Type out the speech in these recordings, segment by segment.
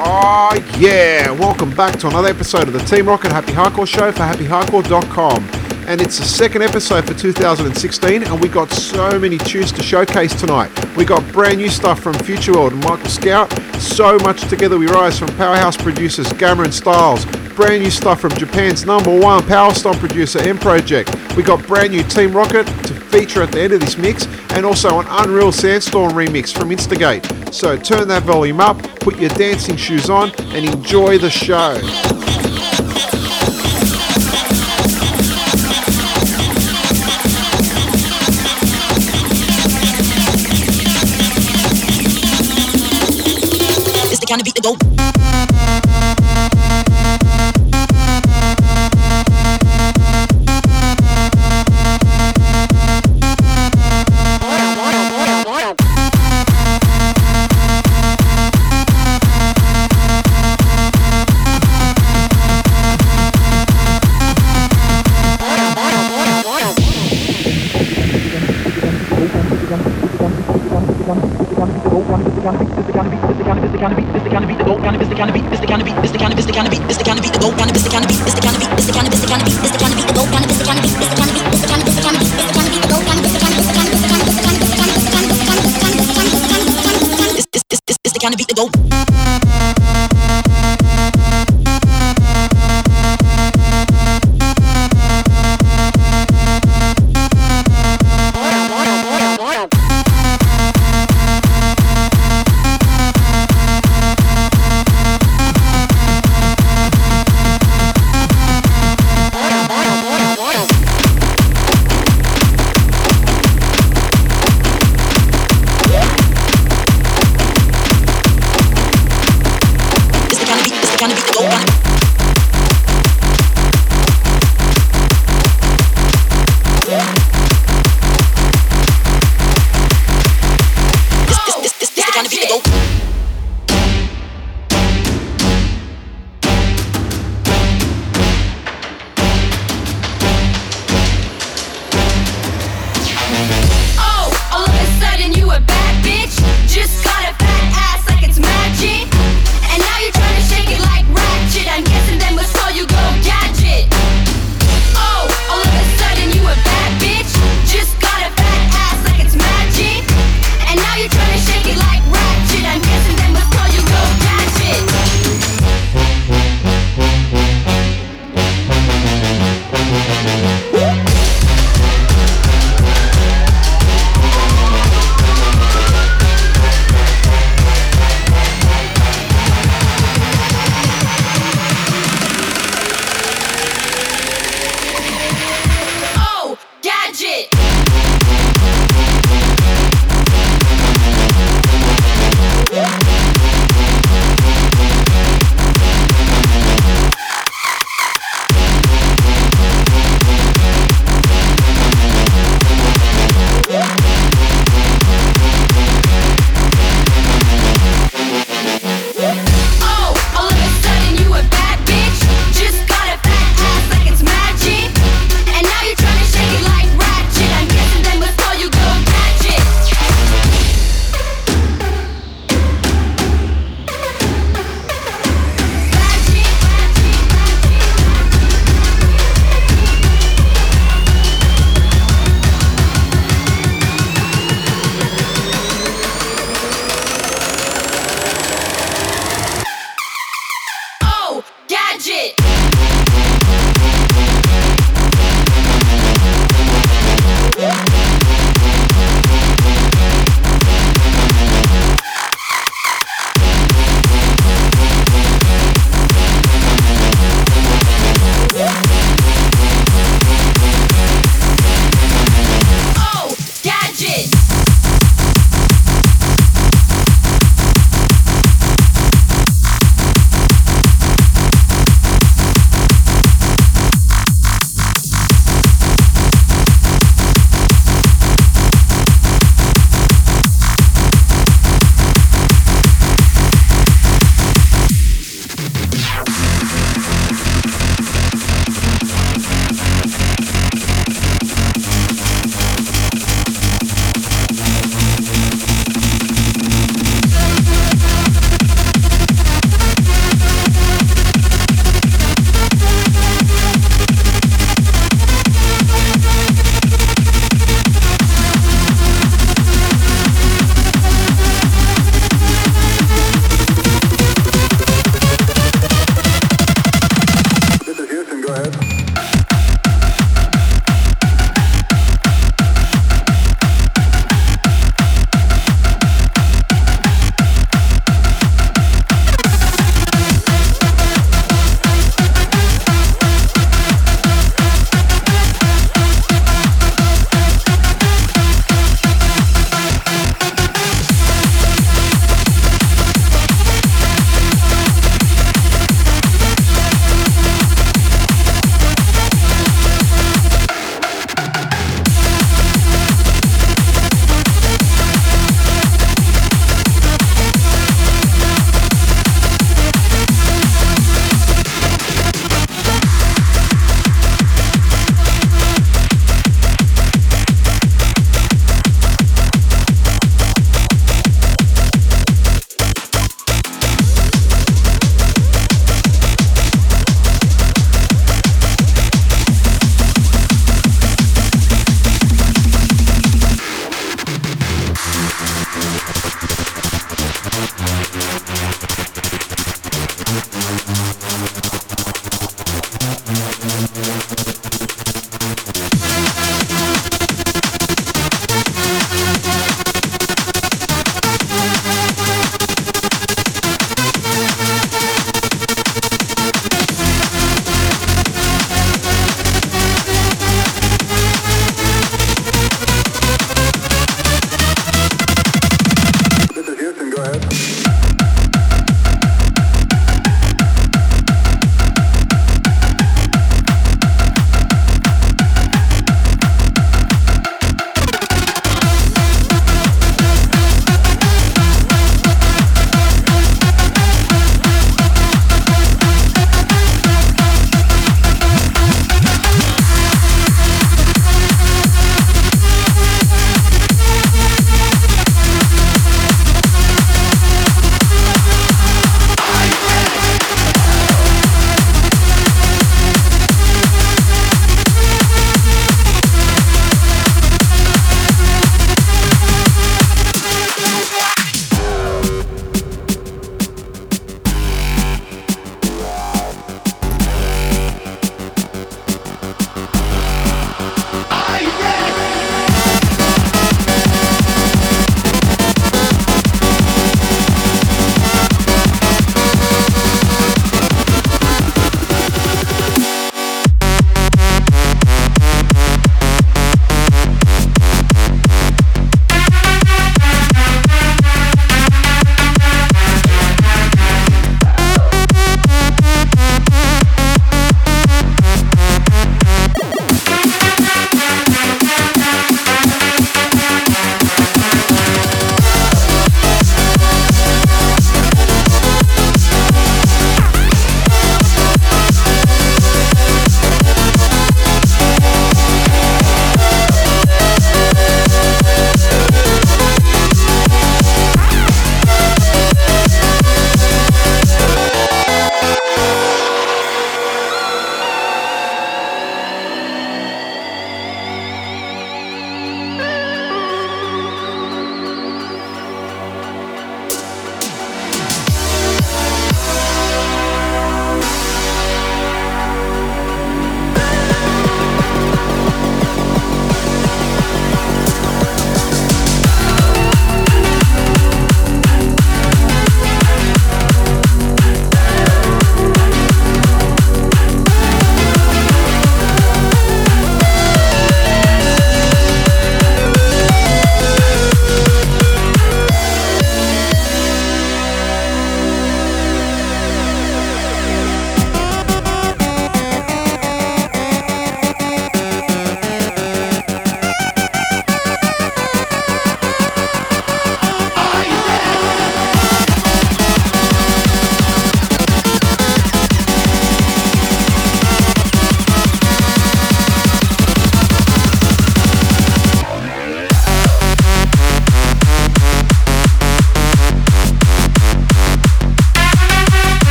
Oh, yeah. Welcome back to another episode of the Team Rocket Happy Hardcore Show for happyhardcore.com. And it's the second episode for 2016, and we got so many tunes to showcase tonight. We got brand new stuff from Future World and Michael Scout. So much Together We Rise from powerhouse producers Gammer and Styles. Brand new stuff from Japan's number one Power Stomp producer M Project. We got brand new Team Rocket to feature at the end of this mix, and also an Unreal Sandstorm remix from Instigate. So turn that volume up, put your dancing shoes on, and enjoy the show. It's the kind of beat that go. It's the kind of beat that go.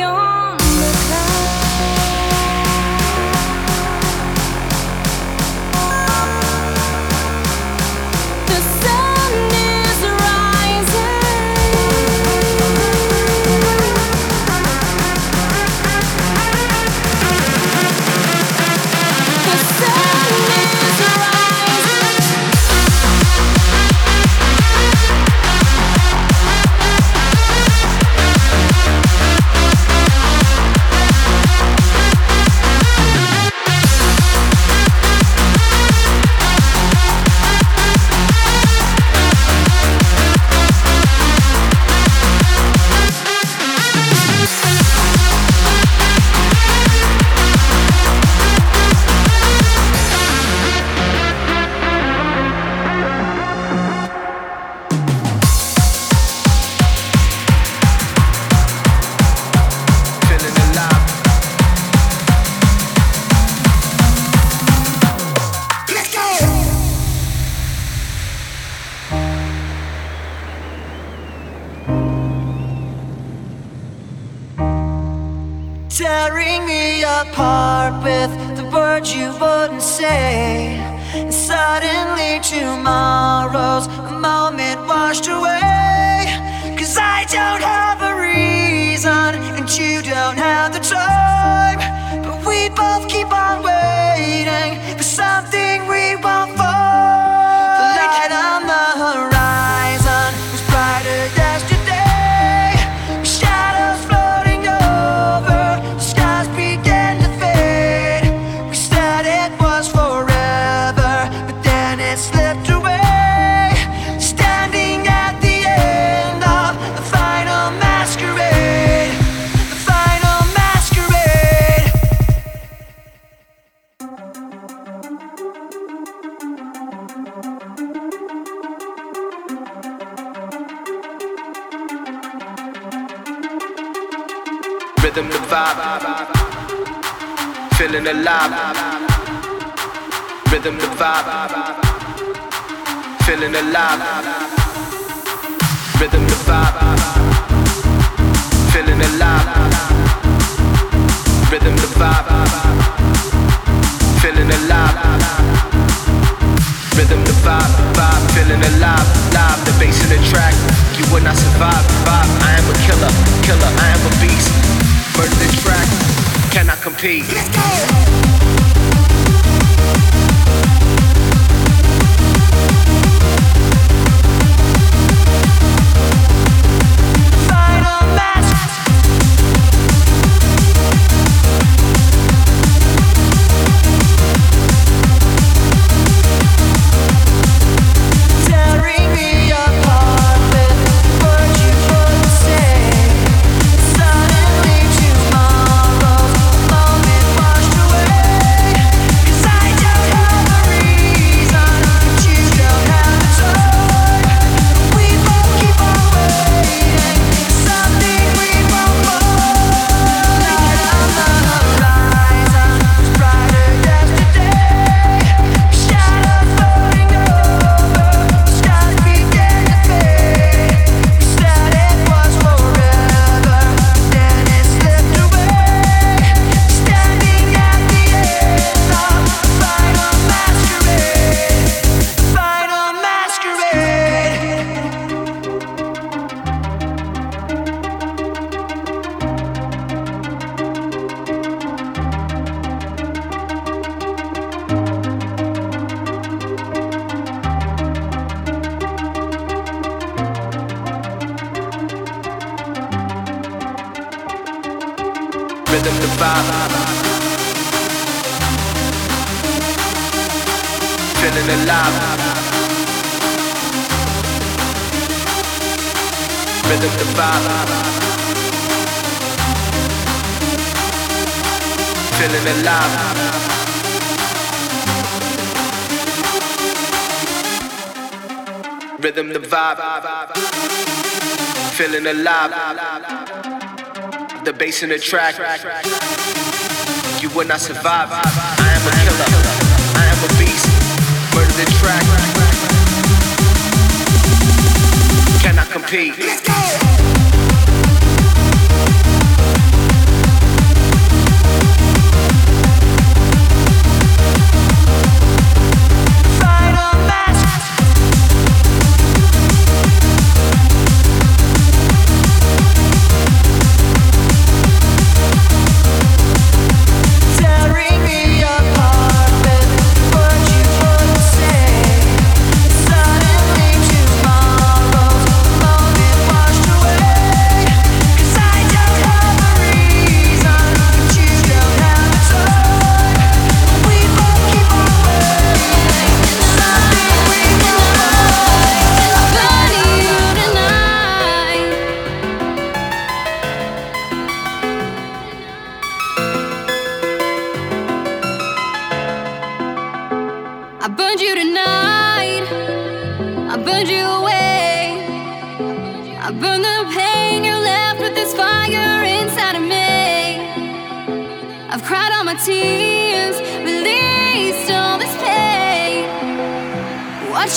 canción. feeling alive. Rhythm the vibe. Feeling alive. Rhythm the vibe. Feeling alive. Rhythm the vibe, vibe, feeling alive, live, the bass in the track. You would not survive, vibe. I am a killer, killer, I am a beast. Murder the track, cannot compete. Let's go! vibe, feeling alive. The bass in the track, you would not survive. I am a killer, I am a beast. Murder the track, cannot compete. Let's go.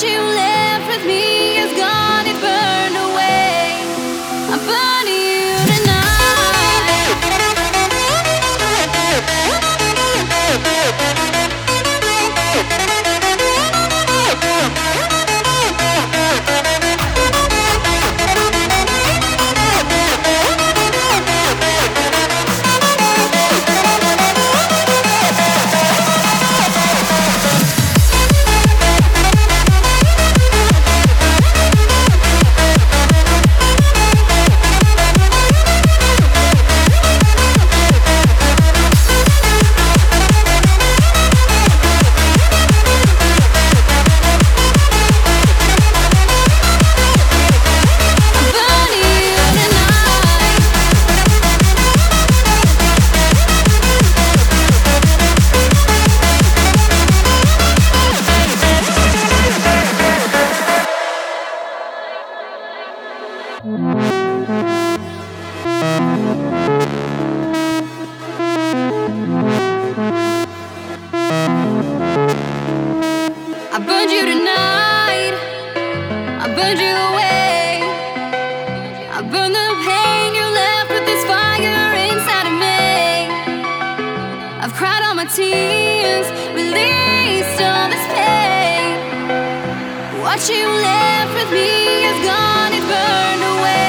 you live with me? I've cried all my tears, released all this pain. What you left with me is gone, it burned away.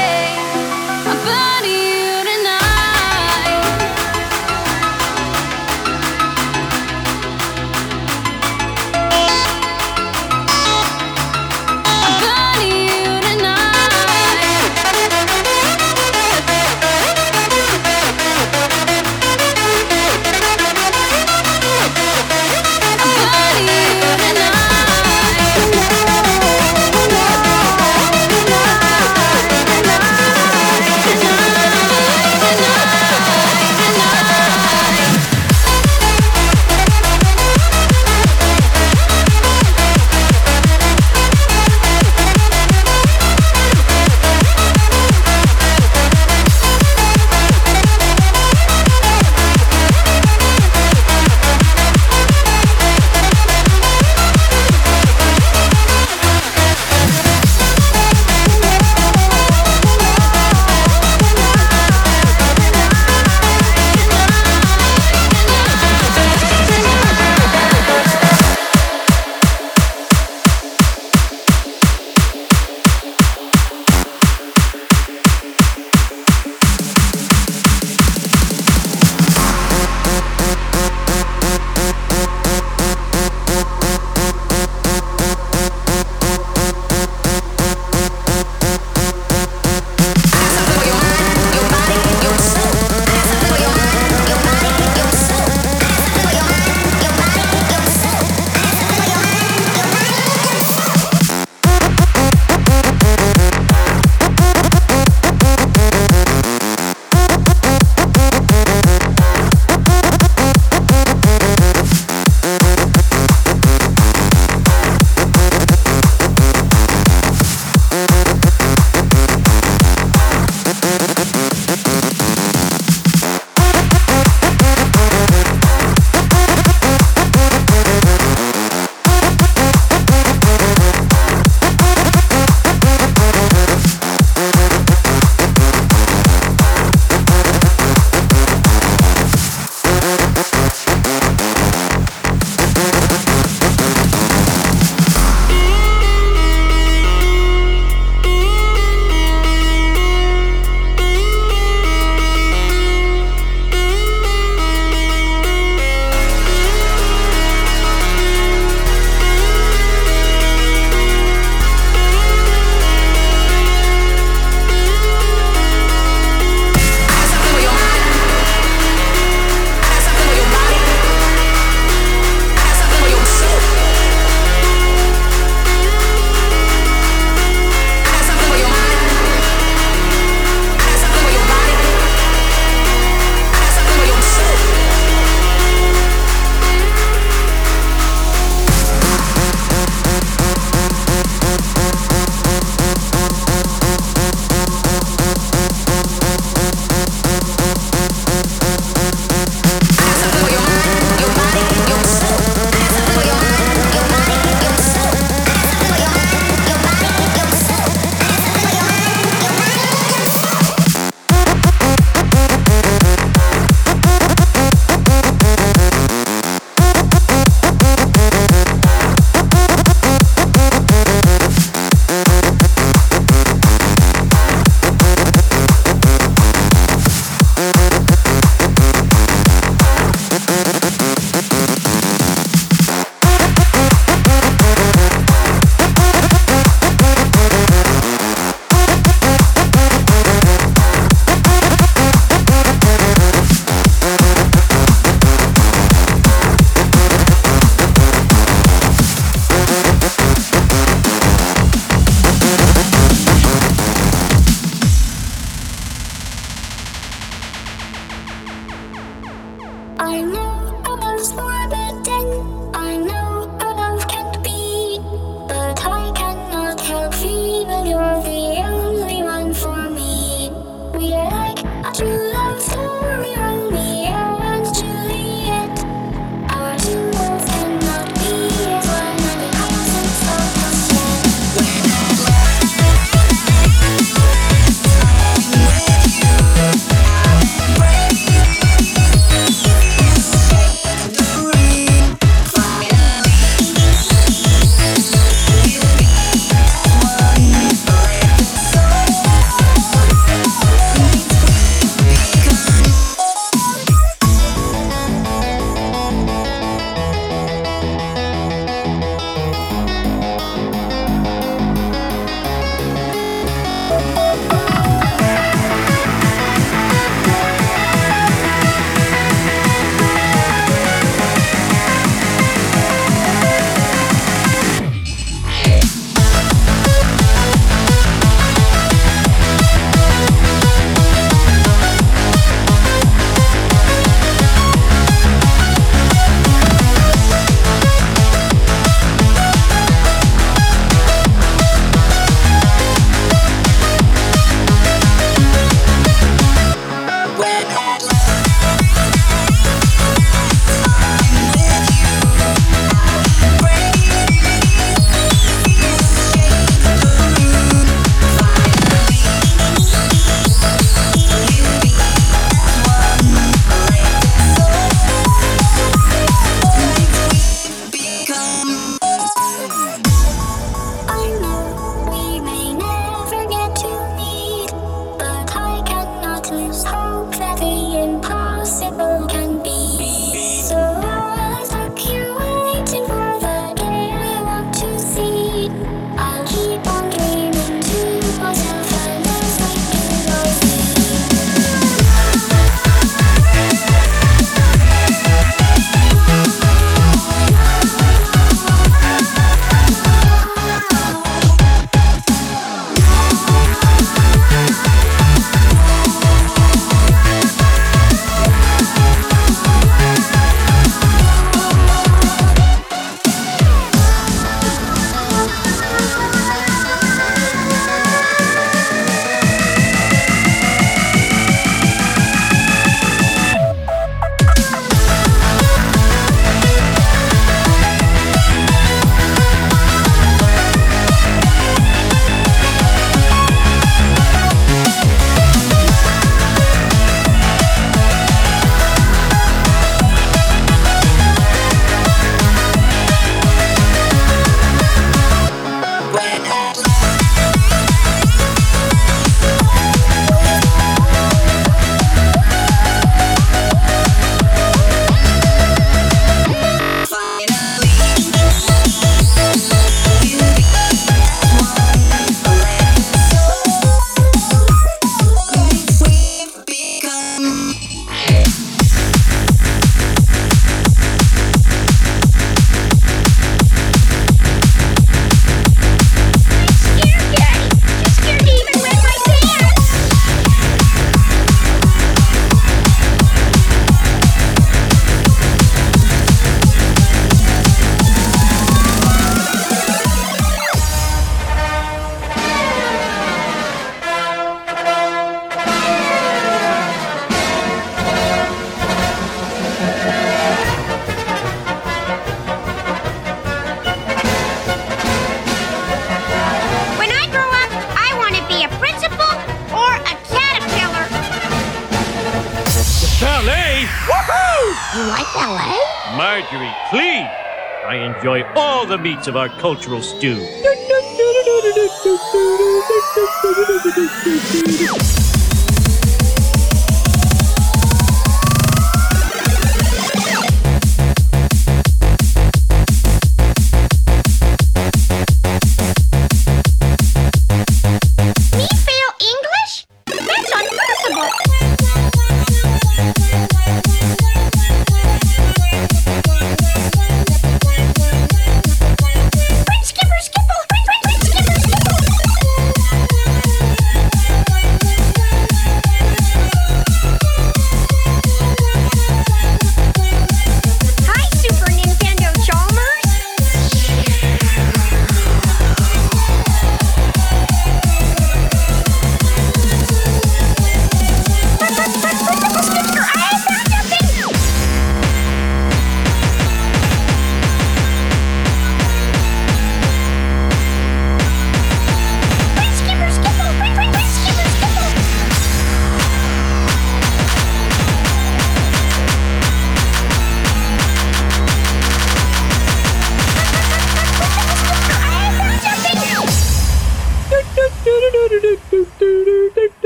Meats of our cultural stew.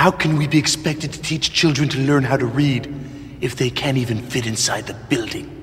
How can we be expected to teach children to learn how to read if they can't even fit inside the building?